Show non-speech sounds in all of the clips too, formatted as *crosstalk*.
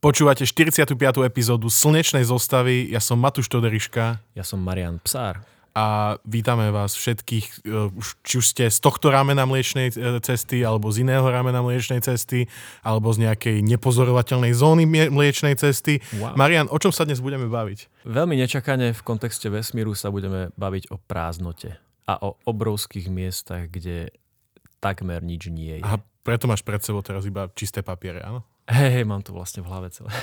Počúvate 45. epizódu Slnečnej zostavy. Ja som Matúš Toderiška. Ja som Marian Psár. A vítame vás všetkých, e, či už ste z tohto ramena mliečnej e, cesty, alebo z iného ramena mliečnej cesty, alebo z nejakej nepozorovateľnej zóny mliečnej cesty. Wow. Marian, o čom sa dnes budeme baviť? Veľmi nečakane v kontexte vesmíru sa budeme baviť o prázdnote a o obrovských miestach, kde takmer nič nie je. A preto máš pred sebou teraz iba čisté papiere, áno? Hej, hej, mám to vlastne v hlave celé.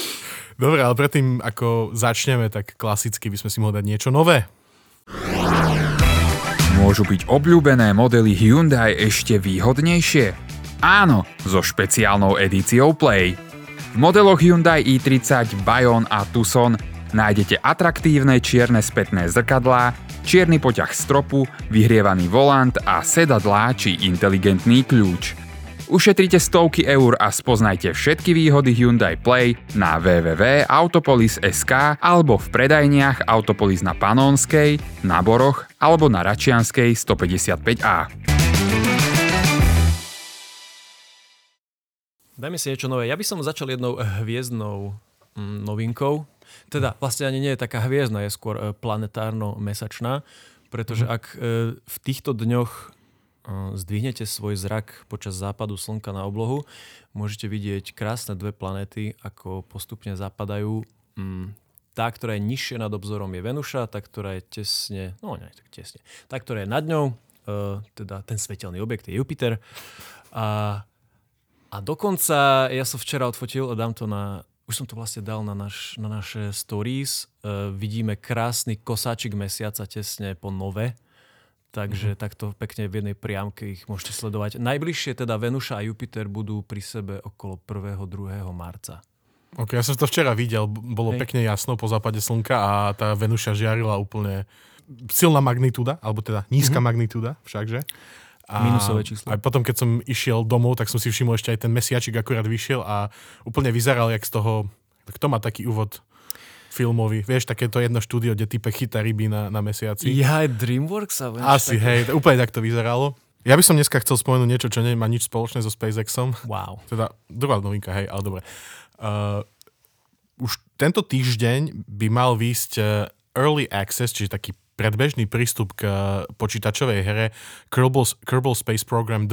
*laughs* Dobre, ale predtým, ako začneme, tak klasicky by sme si mohli dať niečo nové. Môžu byť obľúbené modely Hyundai ešte výhodnejšie? Áno, so špeciálnou edíciou Play. V modeloch Hyundai i30, Bayon a Tucson nájdete atraktívne čierne spätné zrkadlá, čierny poťah stropu, vyhrievaný volant a sedadlá či inteligentný kľúč – Ušetrite stovky eur a spoznajte všetky výhody Hyundai Play na www.autopolis.sk alebo v predajniach Autopolis na Panonskej, na Boroch alebo na Račianskej 155A. Dajme si niečo nové. Ja by som začal jednou hviezdnou mm, novinkou. Teda vlastne ani nie je taká hviezdna, je skôr e, planetárno-mesačná, pretože mm. ak e, v týchto dňoch zdvihnete svoj zrak počas západu slnka na oblohu, môžete vidieť krásne dve planéty, ako postupne zapadajú. Mm, tá, ktorá je nižšie nad obzorom je Venuša, tá, ktorá je tesne, no nie, tak tesne, tá, ktorá je nad ňou, uh, teda ten svetelný objekt je Jupiter. A, a dokonca, ja som včera odfotil, dám to na, už som to vlastne dal na, naš, na naše stories, uh, vidíme krásny kosáčik mesiaca tesne po nove, Takže mm-hmm. takto pekne v jednej priamke ich môžete sledovať. Najbližšie teda Venuša a Jupiter budú pri sebe okolo 1. 2. marca. Ok, ja som to včera videl, bolo Hej. pekne jasno po západe slnka a tá Venuša žiarila úplne silná magnitúda, alebo teda nízka mm-hmm. magnitúda všakže. A Minusové číslo. Aj potom, keď som išiel domov, tak som si všimol ešte aj ten mesiačik akurát vyšiel a úplne vyzeral jak z toho, kto má taký úvod filmový. Vieš, takéto jedno štúdio, kde typek chytá ryby na, na mesiaci. Ja, aj Dreamworks? A Asi, také... hej, úplne tak to vyzeralo. Ja by som dneska chcel spomenúť niečo, čo nemá nič spoločné so SpaceXom. Wow. *laughs* Teda druhá novinka, hej, ale dobre. Uh, už tento týždeň by mal výjsť uh, Early Access, čiže taký predbežný prístup k uh, počítačovej hre Kerbal, Kerbal Space Program 2,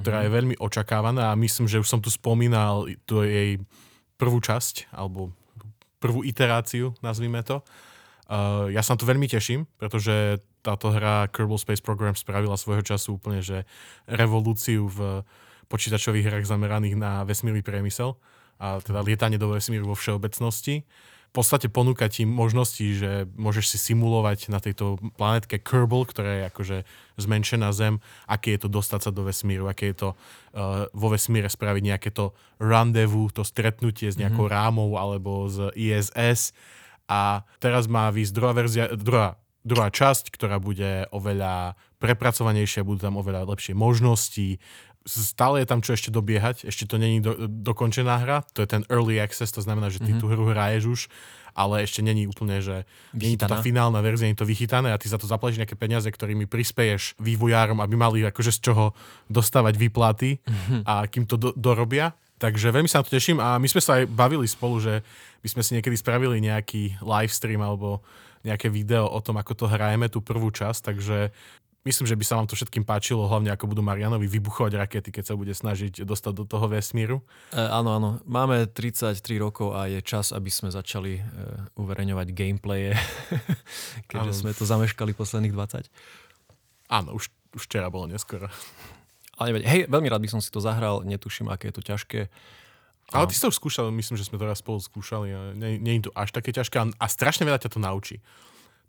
ktorá mm-hmm. je veľmi očakávaná a myslím, že už som tu spomínal tu jej prvú časť, alebo prvú iteráciu, nazvime to. Uh, ja sa to veľmi teším, pretože táto hra Kerbal Space Program spravila svojho času úplne, že revolúciu v počítačových hrách zameraných na vesmírny priemysel a teda lietanie do vesmíru vo všeobecnosti v podstate ponúka ti možnosti, že môžeš si simulovať na tejto planetke Kerbal, ktorá je akože zmenšená Zem, aké je to dostať sa do vesmíru, aké je to uh, vo vesmíre spraviť nejaké to rendezvous, to stretnutie s nejakou mm-hmm. rámou alebo z ISS. A teraz má výsť druhá verzia, druhá, druhá časť, ktorá bude oveľa prepracovanejšia, budú tam oveľa lepšie možnosti, stále je tam čo ešte dobiehať, ešte to není do, dokončená hra, to je ten early access, to znamená, že ty mm-hmm. tú hru hraješ už, ale ešte není úplne, že není to tá finálna verzia, nie je to vychytané a ty za to zaplatíš nejaké peniaze, ktorými prispeješ vývojárom, aby mali akože z čoho dostávať výplaty mm-hmm. a kým to do, dorobia. Takže veľmi sa na to teším a my sme sa aj bavili spolu, že by sme si niekedy spravili nejaký live stream alebo nejaké video o tom, ako to hrajeme, tú prvú časť, takže Myslím, že by sa vám to všetkým páčilo, hlavne ako budú Marianovi vybuchovať rakety, keď sa bude snažiť dostať do toho vesmíru. E, áno, áno. Máme 33 rokov a je čas, aby sme začali e, uverejňovať gameplaye, *laughs* keďže áno. sme to zameškali posledných 20. Áno, už, už včera bolo neskoro. Ale neveď, hej, veľmi rád by som si to zahral, netuším, aké je to ťažké. Ale ty si to už skúšal, myslím, že sme to raz spolu skúšali a nie, nie je to až také ťažké a, a strašne veľa ťa to naučí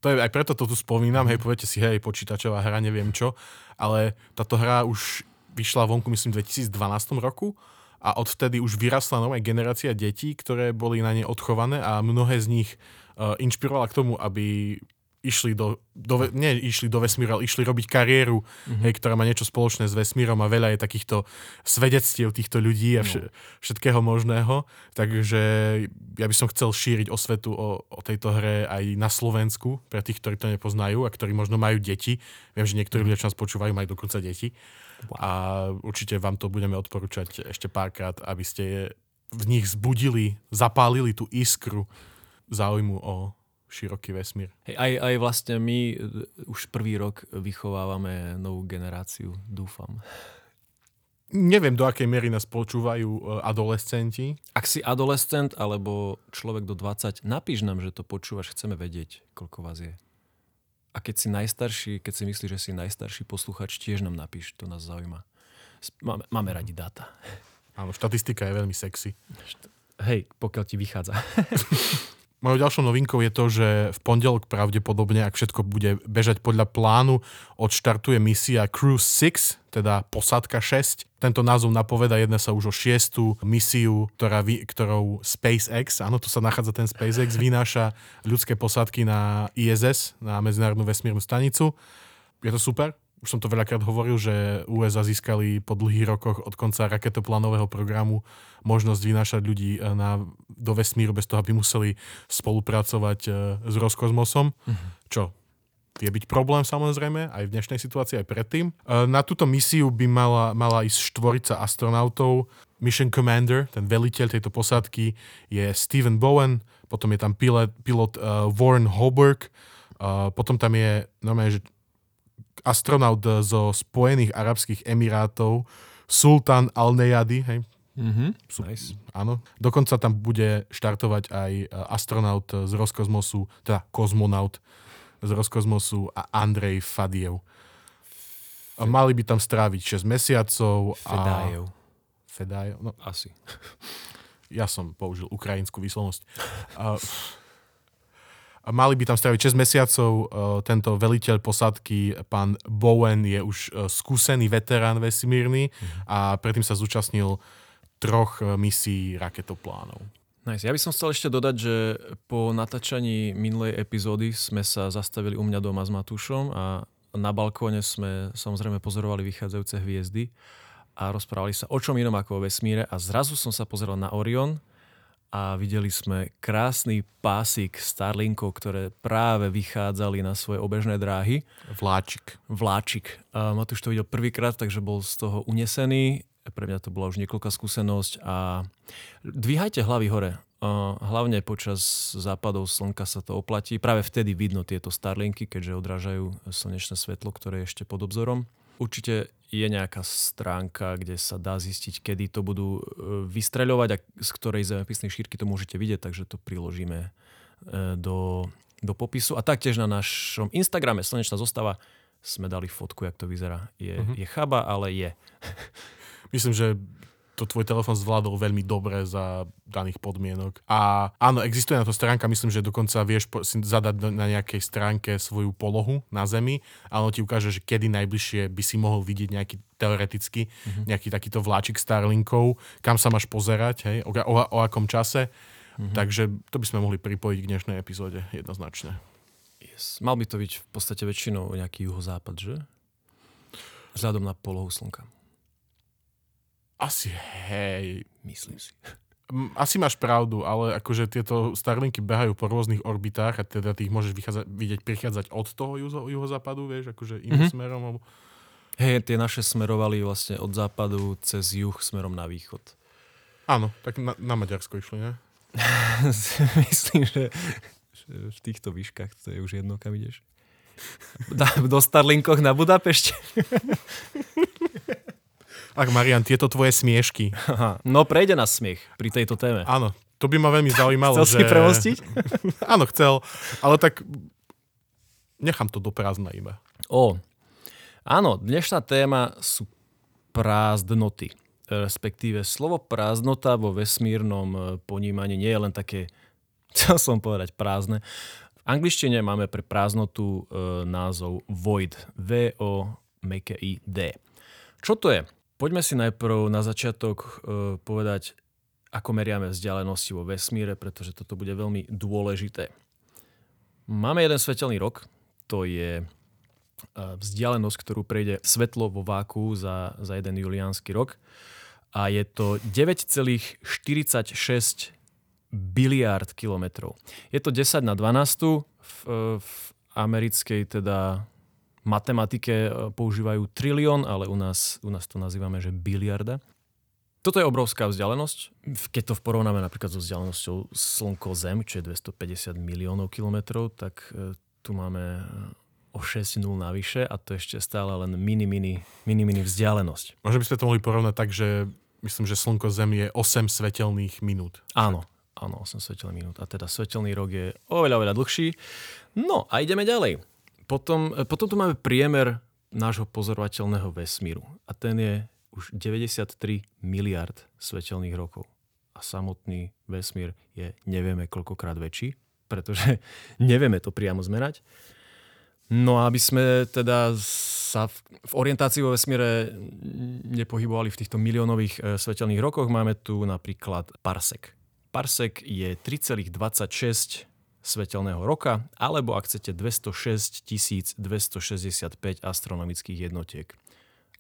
to je, aj preto to tu spomínam, hej, poviete si, hej, počítačová hra, neviem čo, ale táto hra už vyšla vonku, myslím, v 2012 roku a odvtedy už vyrastla nová generácia detí, ktoré boli na ne odchované a mnohé z nich uh, inšpirovala k tomu, aby išli do, do, nie išli do vesmíru, ale išli robiť kariéru, mm-hmm. hej, ktorá má niečo spoločné s vesmírom a veľa je takýchto svedectiev týchto ľudí a vš- no. všetkého možného. Takže ja by som chcel šíriť osvetu o, o tejto hre aj na Slovensku, pre tých, ktorí to nepoznajú a ktorí možno majú deti. Viem, že niektorí ľudia, čo nás počúvajú, majú dokonca deti. Wow. A určite vám to budeme odporúčať ešte párkrát, aby ste v nich zbudili, zapálili tú iskru záujmu o široký vesmír. Hej, aj, aj vlastne my e, už prvý rok vychovávame novú generáciu, dúfam. Neviem, do akej miery nás počúvajú e, adolescenti. Ak si adolescent alebo človek do 20, napíš nám, že to počúvaš, chceme vedieť, koľko vás je. A keď si najstarší, keď si myslíš, že si najstarší posluchač, tiež nám napíš, to nás zaujíma. Máme, máme radi dáta. Áno, štatistika je veľmi sexy. Hej, pokiaľ ti vychádza. *laughs* Mojou ďalšou novinkou je to, že v pondelok pravdepodobne, ak všetko bude bežať podľa plánu, odštartuje misia Cruise 6, teda posádka 6. Tento názov napoveda, jedna sa už o šiestu misiu, ktorá, ktorou SpaceX, áno, tu sa nachádza ten SpaceX, vynáša ľudské posádky na ISS, na Medzinárodnú vesmírnu stanicu. Je to super, už som to veľakrát hovoril, že USA získali po dlhých rokoch od konca raketoplánového programu možnosť vynášať ľudí e, na, do vesmíru bez toho, aby museli spolupracovať e, s Roskosmosom, uh-huh. čo je byť problém samozrejme, aj v dnešnej situácii, aj predtým. E, na túto misiu by mala, mala ísť štvorica astronautov. Mission Commander, ten veliteľ tejto posádky, je Steven Bowen, potom je tam pilot, pilot uh, Warren Hoburg, uh, potom tam je normálne, že astronaut zo Spojených Arabských Emirátov, Sultan Al-Neyadi, hej, Mm-hmm. Sú, nice. Áno. Dokonca tam bude štartovať aj e, astronaut z Roskosmosu, teda kozmonaut z Roskosmosu a Andrej Fadiev. A mali by tam stráviť 6 mesiacov. Fedajev. A... Fedajev? No, Asi. Ja som použil ukrajinskú výslovnosť. *laughs* Mali by tam stráviť 6 mesiacov. E, tento veliteľ posádky, pán Bowen, je už e, skúsený veterán vesmírny a predtým sa zúčastnil troch e, misií raketoplánov. Nice. Ja by som chcel ešte dodať, že po natáčaní minulej epizódy sme sa zastavili u mňa doma s Matúšom a na balkóne sme samozrejme pozorovali vychádzajúce hviezdy a rozprávali sa o čom inom ako o vesmíre a zrazu som sa pozeral na Orion a videli sme krásny pásik Starlinkov, ktoré práve vychádzali na svoje obežné dráhy. Vláčik. Vláčik. Matúš to videl prvýkrát, takže bol z toho unesený. Pre mňa to bola už niekoľká skúsenosť a dvíhajte hlavy hore. Hlavne počas západov slnka sa to oplatí. Práve vtedy vidno tieto Starlinky, keďže odrážajú slnečné svetlo, ktoré je ešte pod obzorom. Určite je nejaká stránka, kde sa dá zistiť, kedy to budú e, vystreľovať a z ktorej zemepisnej šírky to môžete vidieť, takže to priložíme e, do, do popisu. A taktiež na našom Instagrame Slnečná zostava sme dali fotku, jak to vyzerá. Je, uh-huh. je chaba, ale je. Myslím, že to tvoj telefon zvládol veľmi dobre za daných podmienok. A áno, existuje na to stránka, myslím, že dokonca vieš si zadať na nejakej stránke svoju polohu na Zemi a ono ti ukáže, že kedy najbližšie by si mohol vidieť nejaký teoreticky, mm-hmm. nejaký takýto vláčik Starlinkov, kam sa máš pozerať, hej, o, o, o akom čase. Mm-hmm. Takže to by sme mohli pripojiť k dnešnej epizóde jednoznačne. Yes. Mal by to byť v podstate väčšinou nejaký juhozápad, že? Vzhľadom na polohu slnka. Asi hej. Myslím si. Asi máš pravdu, ale akože tieto Starlinky behajú po rôznych orbitách a teda ty ich môžeš vychádzať, vidieť prichádzať od toho juho, juhozápadu, vieš, akože iným mm-hmm. smerom. Alebo... Hej, tie naše smerovali vlastne od západu cez juh smerom na východ. Áno, tak na, na Maďarsko išli, ne? *laughs* Myslím, že, že v týchto výškach to je už jedno, kam ideš. Do Starlinkoch na Budapešť. *laughs* Ach, Marian, tieto tvoje smiešky. No prejde na smiech pri tejto téme. Áno, to by ma veľmi zaujímalo. chcel že... si premostiť? *laughs* Áno, chcel. Ale tak nechám to do prázdna iba. O, áno, dnešná téma sú prázdnoty. Respektíve slovo prázdnota vo vesmírnom e, ponímaní nie je len také, *laughs* chcel som povedať, prázdne. V angličtine máme pre prázdnotu e, názov void. V-O-M-I-D. Čo to je? Poďme si najprv na začiatok e, povedať, ako meriame vzdialenosti vo vesmíre, pretože toto bude veľmi dôležité. Máme jeden svetelný rok, to je e, vzdialenosť, ktorú prejde svetlo vo váku za, za jeden juliánsky rok. A je to 9,46 biliárd kilometrov. Je to 10 na 12 v, v americkej teda matematike e, používajú trilión, ale u nás, u nás to nazývame, že biliarda. Toto je obrovská vzdialenosť. Keď to porovnáme napríklad so vzdialenosťou Slnko-Zem, čo je 250 miliónov kilometrov, tak e, tu máme o 6 nul navyše a to ešte stále len mini, mini, mini, mini vzdialenosť. Možno by sme to mohli porovnať tak, že myslím, že Slnko Zem je 8 svetelných minút. Áno, áno, 8 svetelných minút. A teda svetelný rok je oveľa, oveľa dlhší. No a ideme ďalej. Potom, e, potom tu máme priemer nášho pozorovateľného vesmíru. A ten je už 93 miliard svetelných rokov. A samotný vesmír je nevieme koľkokrát väčší, pretože *laughs* nevieme to priamo zmerať. No a aby sme teda sa v, v orientácii vo vesmíre nepohybovali v týchto miliónových e, svetelných rokoch, máme tu napríklad parsek. Parsek je 3,26 svetelného roka, alebo ak chcete 206 265 astronomických jednotiek.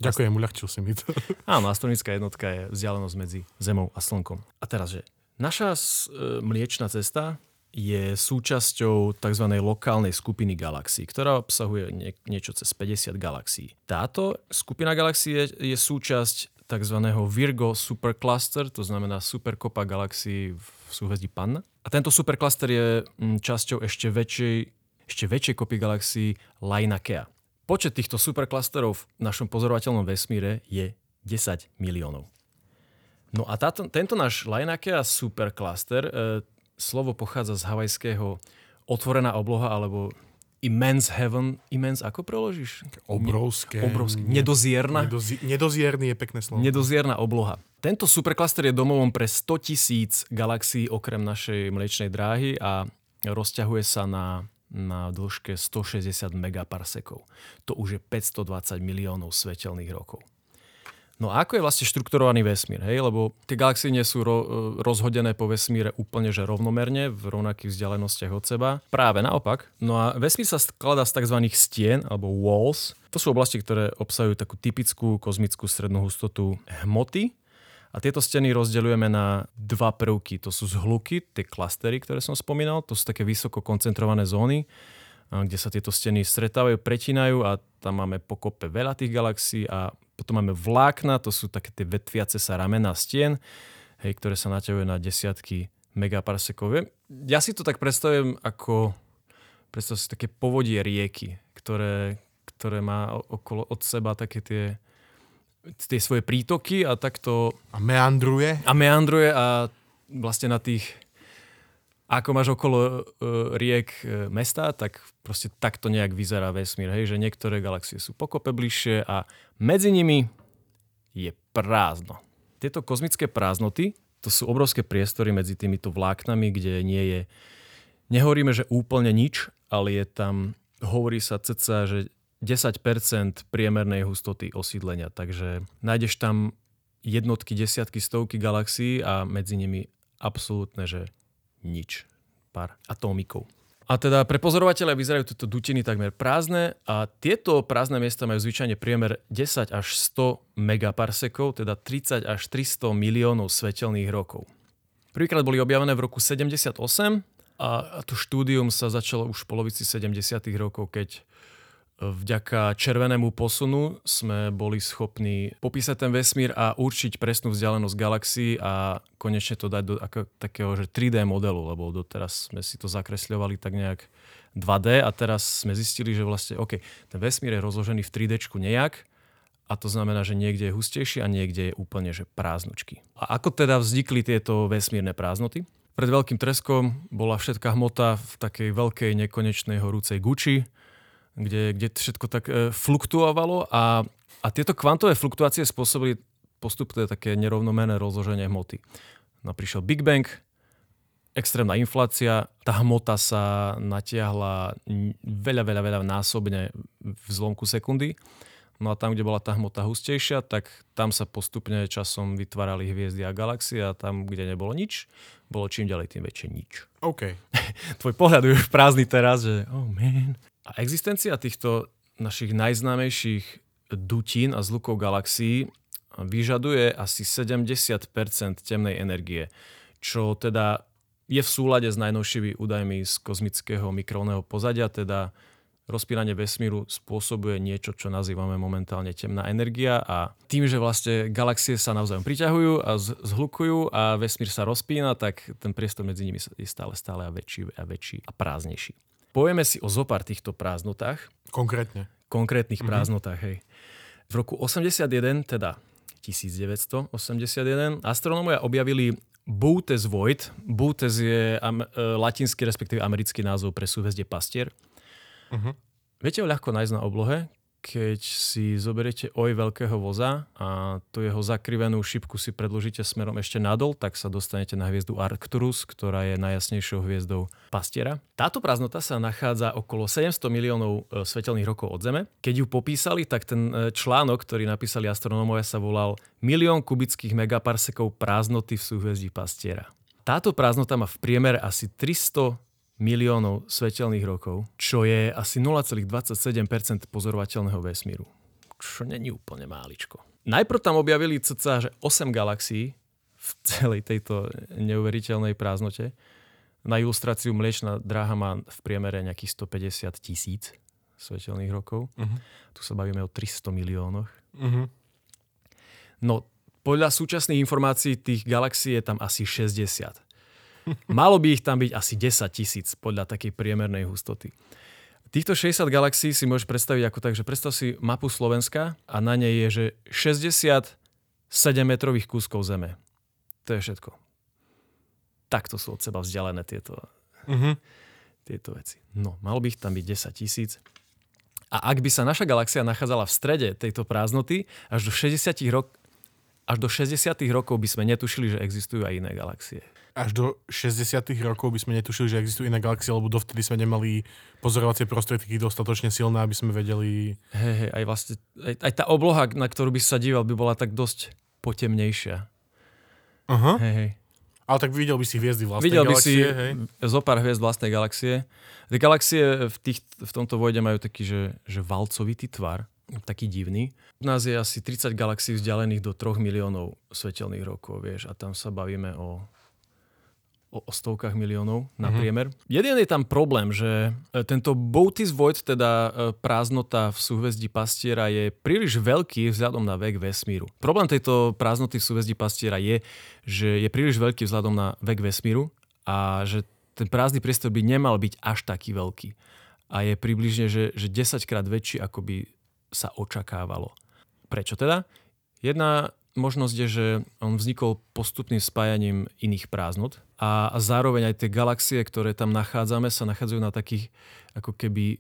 Ďakujem, uľahčil si mi to. *laughs* Áno, astronomická jednotka je vzdialenosť medzi Zemou a Slnkom. A teraz, že naša e, mliečná cesta je súčasťou tzv. lokálnej skupiny galaxií, ktorá obsahuje nie, niečo cez 50 galaxií. Táto skupina galaxií je, je súčasť tzv. Virgo supercluster, to znamená superkopa galaxií v súhvezdí Panna. A tento supercluster je časťou ešte väčšej, ešte väčšej kopy galaxií Lainakea. Počet týchto superklasterov v našom pozorovateľnom vesmíre je 10 miliónov. No a táto, tento náš Lainakea supercluster, e, slovo pochádza z havajského otvorená obloha alebo immense heaven. Immense, ako preložíš? Obrovské. Obrovské. Nedozierna. Nedozi- nedozierný je pekné slovo. Nedozierna obloha. Tento superklaster je domovom pre 100 tisíc galaxií okrem našej mliečnej dráhy a rozťahuje sa na na dĺžke 160 megaparsekov. To už je 520 miliónov svetelných rokov. No a ako je vlastne štrukturovaný vesmír? Hej? Lebo tie galaxie nie sú ro- rozhodené po vesmíre úplne že rovnomerne v rovnakých vzdialenostiach od seba. Práve naopak. No a vesmír sa skladá z tzv. stien alebo walls. To sú oblasti, ktoré obsahujú takú typickú kozmickú strednú hustotu hmoty, a tieto steny rozdeľujeme na dva prvky. To sú zhluky, tie klastery, ktoré som spomínal. To sú také vysoko koncentrované zóny, kde sa tieto steny stretávajú, pretínajú a tam máme pokope veľa tých galaxií a potom máme vlákna, to sú také tie vetviace sa ramena stien, hej, ktoré sa naťahujú na desiatky megaparsekov. Ja si to tak predstavujem ako predstav si také povodie rieky, ktoré, ktoré má okolo od seba také tie tie svoje prítoky a takto... A meandruje? A meandruje a vlastne na tých ako máš okolo uh, riek uh, mesta, tak proste takto nejak vyzerá vesmír. Hej, že niektoré galaxie sú pokope bližšie a medzi nimi je prázdno. Tieto kozmické prázdnoty, to sú obrovské priestory medzi týmito vláknami, kde nie je, nehovoríme, že úplne nič, ale je tam, hovorí sa ceca, že 10% priemernej hustoty osídlenia. Takže nájdeš tam jednotky, desiatky, stovky galaxií a medzi nimi absolútne, že nič. Pár atómikov. A teda pre pozorovateľa vyzerajú tieto dutiny takmer prázdne a tieto prázdne miesta majú zvyčajne priemer 10 až 100 megaparsekov, teda 30 až 300 miliónov svetelných rokov. Prvýkrát boli objavené v roku 78 a to štúdium sa začalo už v polovici 70. rokov, keď vďaka červenému posunu sme boli schopní popísať ten vesmír a určiť presnú vzdialenosť galaxií a konečne to dať do ako, takého že 3D modelu, lebo doteraz sme si to zakresľovali tak nejak 2D a teraz sme zistili, že vlastne OK, ten vesmír je rozložený v 3D nejak a to znamená, že niekde je hustejší a niekde je úplne že prázdnočky. A ako teda vznikli tieto vesmírne prázdnoty? Pred veľkým treskom bola všetká hmota v takej veľkej nekonečnej horúcej guči, kde, kde všetko tak e, fluktuovalo a, a tieto kvantové fluktuácie spôsobili postupné také nerovnomerné rozloženie hmoty. No prišiel Big Bang, extrémna inflácia, tá hmota sa natiahla veľa, veľa, veľa násobne v zlomku sekundy. No a tam, kde bola tá hmota hustejšia, tak tam sa postupne časom vytvárali hviezdy a galaxie a tam, kde nebolo nič, bolo čím ďalej tým väčšie nič. OK. *laughs* Tvoj pohľad je už prázdny teraz, že oh man. A existencia týchto našich najznámejších dutín a zlukov galaxií vyžaduje asi 70% temnej energie, čo teda je v súlade s najnovšími údajmi z kozmického mikrovného pozadia, teda rozpínanie vesmíru spôsobuje niečo, čo nazývame momentálne temná energia a tým, že vlastne galaxie sa navzájom priťahujú a zhlukujú a vesmír sa rozpína, tak ten priestor medzi nimi je stále, stále a väčší a väčší a prázdnejší. Povieme si o zopár týchto prázdnotách. Konkrétne. Konkrétnych mm-hmm. prázdnotách, hej. V roku 81, teda 1981, astronómovia objavili Boötes Void. Boötes je am, e, latinský, respektíve americký názov pre súhvezdie Pastier. Uh-huh. Viete ho ľahko nájsť na oblohe, keď si zoberiete oj veľkého voza a tú jeho zakrivenú šipku si predložíte smerom ešte nadol, tak sa dostanete na hviezdu Arcturus, ktorá je najjasnejšou hviezdou Pastiera. Táto prázdnota sa nachádza okolo 700 miliónov e, svetelných rokov od Zeme. Keď ju popísali, tak ten e, článok, ktorý napísali astronómovia, sa volal Milión kubických megaparsekov prázdnoty v súhvezdí Pastiera. Táto prázdnota má v priemere asi 300 miliónov svetelných rokov, čo je asi 0,27% pozorovateľného vesmíru. Čo není úplne máličko. Najprv tam objavili cca, že 8 galaxií v celej tejto neuveriteľnej prázdnote. Na ilustráciu mliečna dráha má v priemere nejakých 150 tisíc svetelných rokov. Uh-huh. Tu sa bavíme o 300 miliónoch. Uh-huh. No, podľa súčasných informácií tých galaxií je tam asi 60. Malo by ich tam byť asi 10 tisíc podľa takej priemernej hustoty. Týchto 60 galaxií si môžeš predstaviť ako tak, že predstav si mapu Slovenska a na nej je, že 60 7-metrových kúskov Zeme. To je všetko. Takto sú od seba vzdialené tieto, uh-huh. tieto veci. No, malo by ich tam byť 10 tisíc. A ak by sa naša galaxia nachádzala v strede tejto prázdnoty, až do 60 rok, až do 60 rokov by sme netušili, že existujú aj iné galaxie až do 60 rokov by sme netušili, že existujú iné galaxie, lebo dovtedy sme nemali pozorovacie prostriedky dostatočne silné, aby sme vedeli... Hej, hej, aj vlastne, aj, aj tá obloha, na ktorú by sa díval, by bola tak dosť potemnejšia. Aha. Hej, hej. Ale tak videl by si hviezdy vlastnej videl galaxie, by si hej? zo pár hviezd vlastnej galaxie. Tie galaxie v, tých, v tomto vojde majú taký, že, že valcovitý tvar, taký divný. U nás je asi 30 galaxií vzdialených do 3 miliónov svetelných rokov, vieš, a tam sa bavíme o o, o stovkách miliónov na mm-hmm. priemer. Jeden je tam problém, že e, tento Bootis Void, teda e, prázdnota v súhvezdí Pastiera je príliš veľký vzhľadom na vek vesmíru. Problém tejto prázdnoty v súhvezdí Pastiera je, že je príliš veľký vzhľadom na vek vesmíru a že ten prázdny priestor by nemal byť až taký veľký. A je približne, že, že 10 krát väčší, ako by sa očakávalo. Prečo teda? Jedna možnosť je, že on vznikol postupným spájaním iných prázdnot a, a zároveň aj tie galaxie, ktoré tam nachádzame, sa nachádzajú na takých ako keby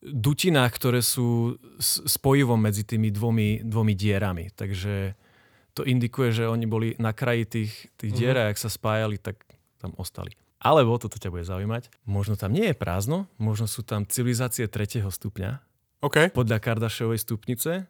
dutinách, ktoré sú spojivom medzi tými dvomi, dvomi dierami. Takže to indikuje, že oni boli na kraji tých, tých dier a ak sa spájali, tak tam ostali. Alebo, toto ťa bude zaujímať, možno tam nie je prázdno, možno sú tam civilizácie tretieho stupňa, okay. podľa Kardashiovej stupnice,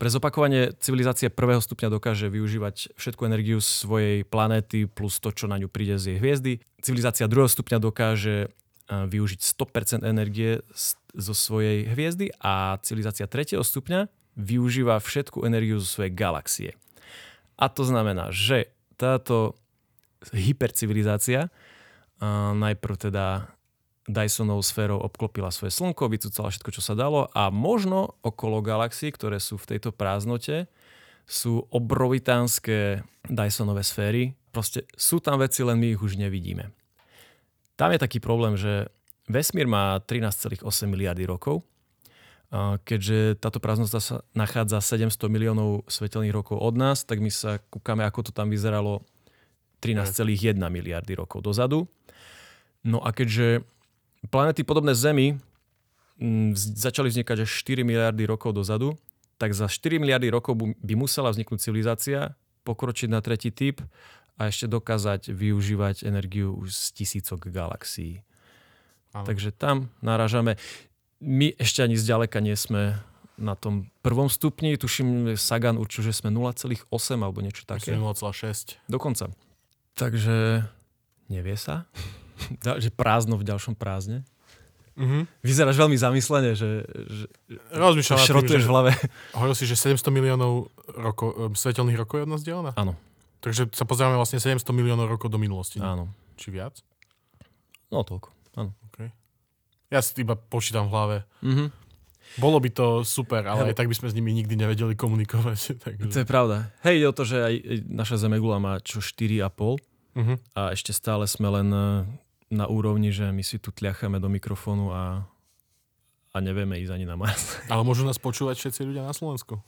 pre zopakovanie civilizácie prvého stupňa dokáže využívať všetku energiu svojej planéty plus to, čo na ňu príde z jej hviezdy. Civilizácia druhého stupňa dokáže e, využiť 100% energie zo svojej hviezdy a civilizácia tretieho stupňa využíva všetku energiu zo svojej galaxie. A to znamená, že táto hypercivilizácia najprv teda Dysonovou sférou obklopila svoje slnko, vycúcala všetko, čo sa dalo a možno okolo galaxií, ktoré sú v tejto prázdnote, sú obrovitánske Dysonové sféry. Proste sú tam veci, len my ich už nevidíme. Tam je taký problém, že vesmír má 13,8 miliardy rokov, keďže táto prázdnota sa nachádza 700 miliónov svetelných rokov od nás, tak my sa kúkame, ako to tam vyzeralo 13,1 miliardy rokov dozadu. No a keďže Planety podobné Zemi mm, začali vznikať až 4 miliardy rokov dozadu, tak za 4 miliardy rokov by musela vzniknúť civilizácia, pokročiť na tretí typ a ešte dokázať využívať energiu už z tisícok galaxií. Ano. Takže tam narážame. My ešte ani zďaleka nie sme na tom prvom stupni. Tuším, Sagan určil, že sme 0,8 alebo niečo také. 0,6. Dokonca. Takže nevie sa. Že prázdno v ďalšom prázdne. Mm-hmm. Vyzeráš veľmi zamyslene, že, že Rozmýšľam šrotuješ v hlave. Hovoril si, že 700 miliónov roko, svetelných rokov je od nás dielna? Áno. Takže sa pozrieme vlastne 700 miliónov rokov do minulosti. Áno. Či viac? No toľko, áno. Okay. Ja si iba počítam v hlave. Mhm. Bolo by to super, ale Hej. aj tak by sme s nimi nikdy nevedeli komunikovať. *laughs* To Takže, je pravda. Hej, ide o to, že aj naša Zemegula má čo 4,5 uh-huh. a ešte stále sme len eh, na úrovni, že my si tu tliacháme do mikrofónu a, a nevieme ísť ani na Mars. *laughs* Ale môžu nás počúvať všetci ľudia na Slovensku.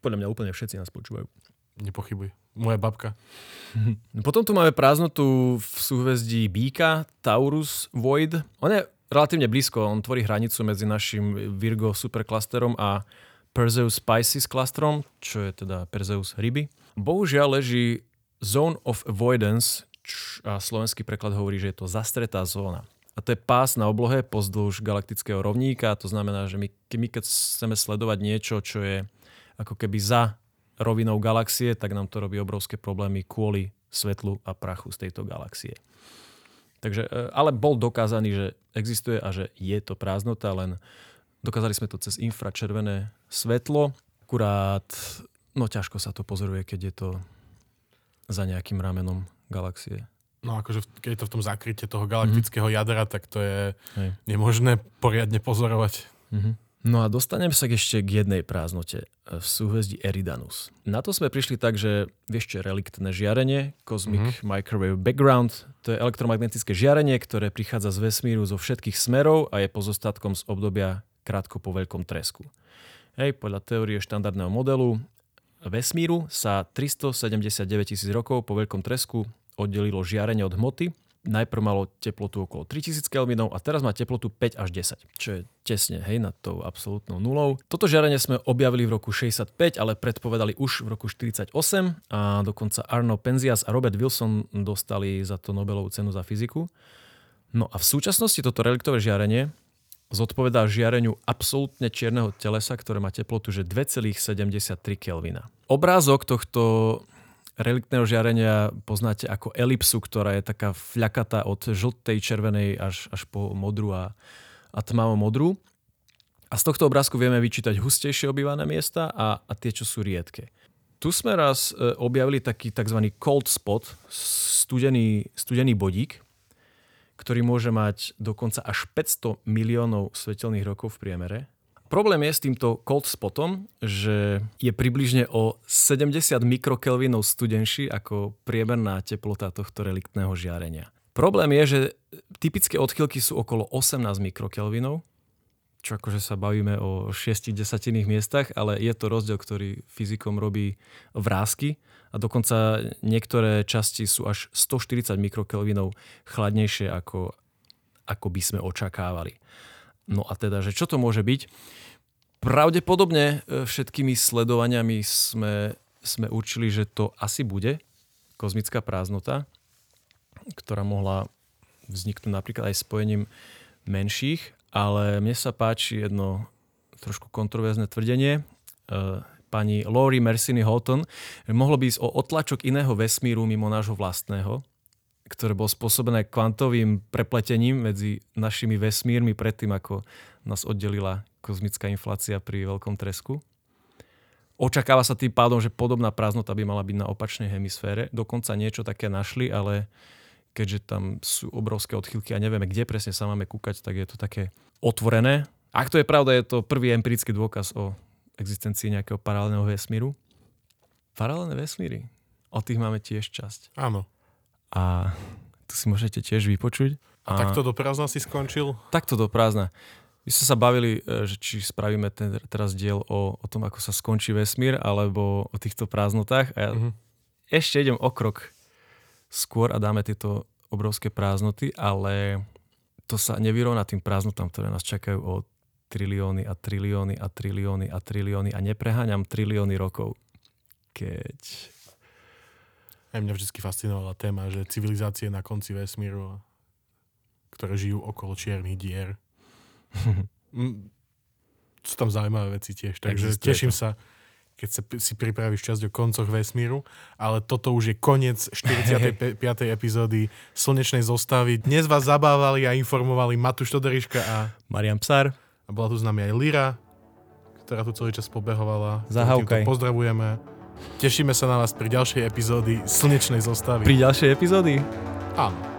Podľa mňa úplne všetci nás počúvajú. Nepochybuj. Moja babka. *laughs* Potom tu máme prázdnotu v súhvezdí Bíka, Taurus Void. On je relatívne blízko, on tvorí hranicu medzi našim Virgo superklasterom a Perseus Pisces klastrom, čo je teda Perseus ryby. Bohužiaľ leží Zone of Avoidance, a slovenský preklad hovorí, že je to zastretá zóna. A to je pás na oblohe pozdĺž galaktického rovníka, to znamená, že my, my keď chceme sledovať niečo, čo je ako keby za rovinou galaxie, tak nám to robí obrovské problémy kvôli svetlu a prachu z tejto galaxie. Takže, e, ale bol dokázaný, že existuje a že je to prázdnota, len dokázali sme to cez infračervené svetlo. Akurát, no ťažko sa to pozoruje, keď je to za nejakým ramenom galaxie. No akože keď je to v tom zakryte toho galaktického jadra, tak to je Hej. nemožné poriadne pozorovať. No a dostaneme sa ešte k jednej prázdnote e, v súhvezdí Eridanus. Na to sme prišli tak, že vieš čo reliktné žiarenie, Cosmic Microwave Background, to je elektromagnetické žiarenie, ktoré prichádza z vesmíru zo všetkých smerov a je pozostatkom z obdobia krátko po veľkom tresku. Hej, podľa teórie štandardného modelu vesmíru sa 379 tisíc rokov po veľkom tresku oddelilo žiarenie od hmoty. Najprv malo teplotu okolo 3000 kelvinov a teraz má teplotu 5 až 10, čo je tesne hej, nad tou absolútnou nulou. Toto žiarenie sme objavili v roku 65, ale predpovedali už v roku 48 a dokonca Arno Penzias a Robert Wilson dostali za to Nobelovú cenu za fyziku. No a v súčasnosti toto reliktové žiarenie zodpovedá žiareniu absolútne čierneho telesa, ktoré má teplotu že 2,73 Kelvina. Obrázok tohto reliktného žiarenia poznáte ako elipsu, ktorá je taká fľakatá od žltej, červenej až, až po modrú a, a tmavo modrú. A z tohto obrázku vieme vyčítať hustejšie obývané miesta a, a tie, čo sú riedke. Tu sme raz e, objavili taký tzv. cold spot, studený, studený bodík, ktorý môže mať dokonca až 500 miliónov svetelných rokov v priemere. Problém je s týmto cold spotom, že je približne o 70 mikrokelvinov studenší ako priemerná teplota tohto reliktného žiarenia. Problém je, že typické odchylky sú okolo 18 mikrokelvinov, čo akože sa bavíme o 6 desatinných miestach, ale je to rozdiel, ktorý fyzikom robí vrázky a dokonca niektoré časti sú až 140 mikrokelvinov chladnejšie ako, ako by sme očakávali. No a teda, že čo to môže byť? Pravdepodobne e, všetkými sledovaniami sme, sme určili, že to asi bude kozmická prázdnota, ktorá mohla vzniknúť napríklad aj spojením menších, ale mne sa páči jedno trošku kontroverzné tvrdenie e, pani Laurie Mersini Houghton, že mohlo by ísť o otlačok iného vesmíru mimo nášho vlastného, ktoré bolo spôsobené kvantovým prepletením medzi našimi vesmírmi predtým, ako nás oddelila kozmická inflácia pri veľkom tresku. Očakáva sa tým pádom, že podobná prázdnota by mala byť na opačnej hemisfére. Dokonca niečo také našli, ale keďže tam sú obrovské odchylky a nevieme, kde presne sa máme kúkať, tak je to také otvorené. Ak to je pravda, je to prvý empirický dôkaz o existencii nejakého paralelného vesmíru. Paralelné vesmíry. O tých máme tiež časť. Áno. A tu si môžete tiež vypočuť. A takto do prázdna si skončil? Takto do prázdna. My sme sa bavili, e, že či spravíme ten, teraz diel o, o tom, ako sa skončí vesmír, alebo o týchto prázdnotách. A ja Mhm. ešte idem o krok skôr a dáme tieto obrovské prázdnoty, ale to sa nevyrovná tým prázdnotám, ktoré nás čakajú o trilióny a trilióny a trilióny a trilióny a nepreháňam trilióny rokov. Keď... Aj mňa vždy fascinovala téma, že civilizácie na konci vesmíru, ktoré žijú okolo čiernych dier. *laughs* Mm, sú tam zaujímavé veci tiež, takže Existuje teším to. sa, keď sa si pripravíš časť o koncoch vesmíru, ale toto už je koniec *laughs* 45. epizódy Slnečnej zostavy. Dnes vás zabávali a informovali Matúš Todoriška a, Marian Psár, a bola tu s nami aj Lyra, ktorá tu celý čas pobehovala. Zahaukaj. Pozdravujeme. Tešíme sa na vás pri ďalšej epizódy Slnečnej zostavy. pri ďalšej epizódy. Áno.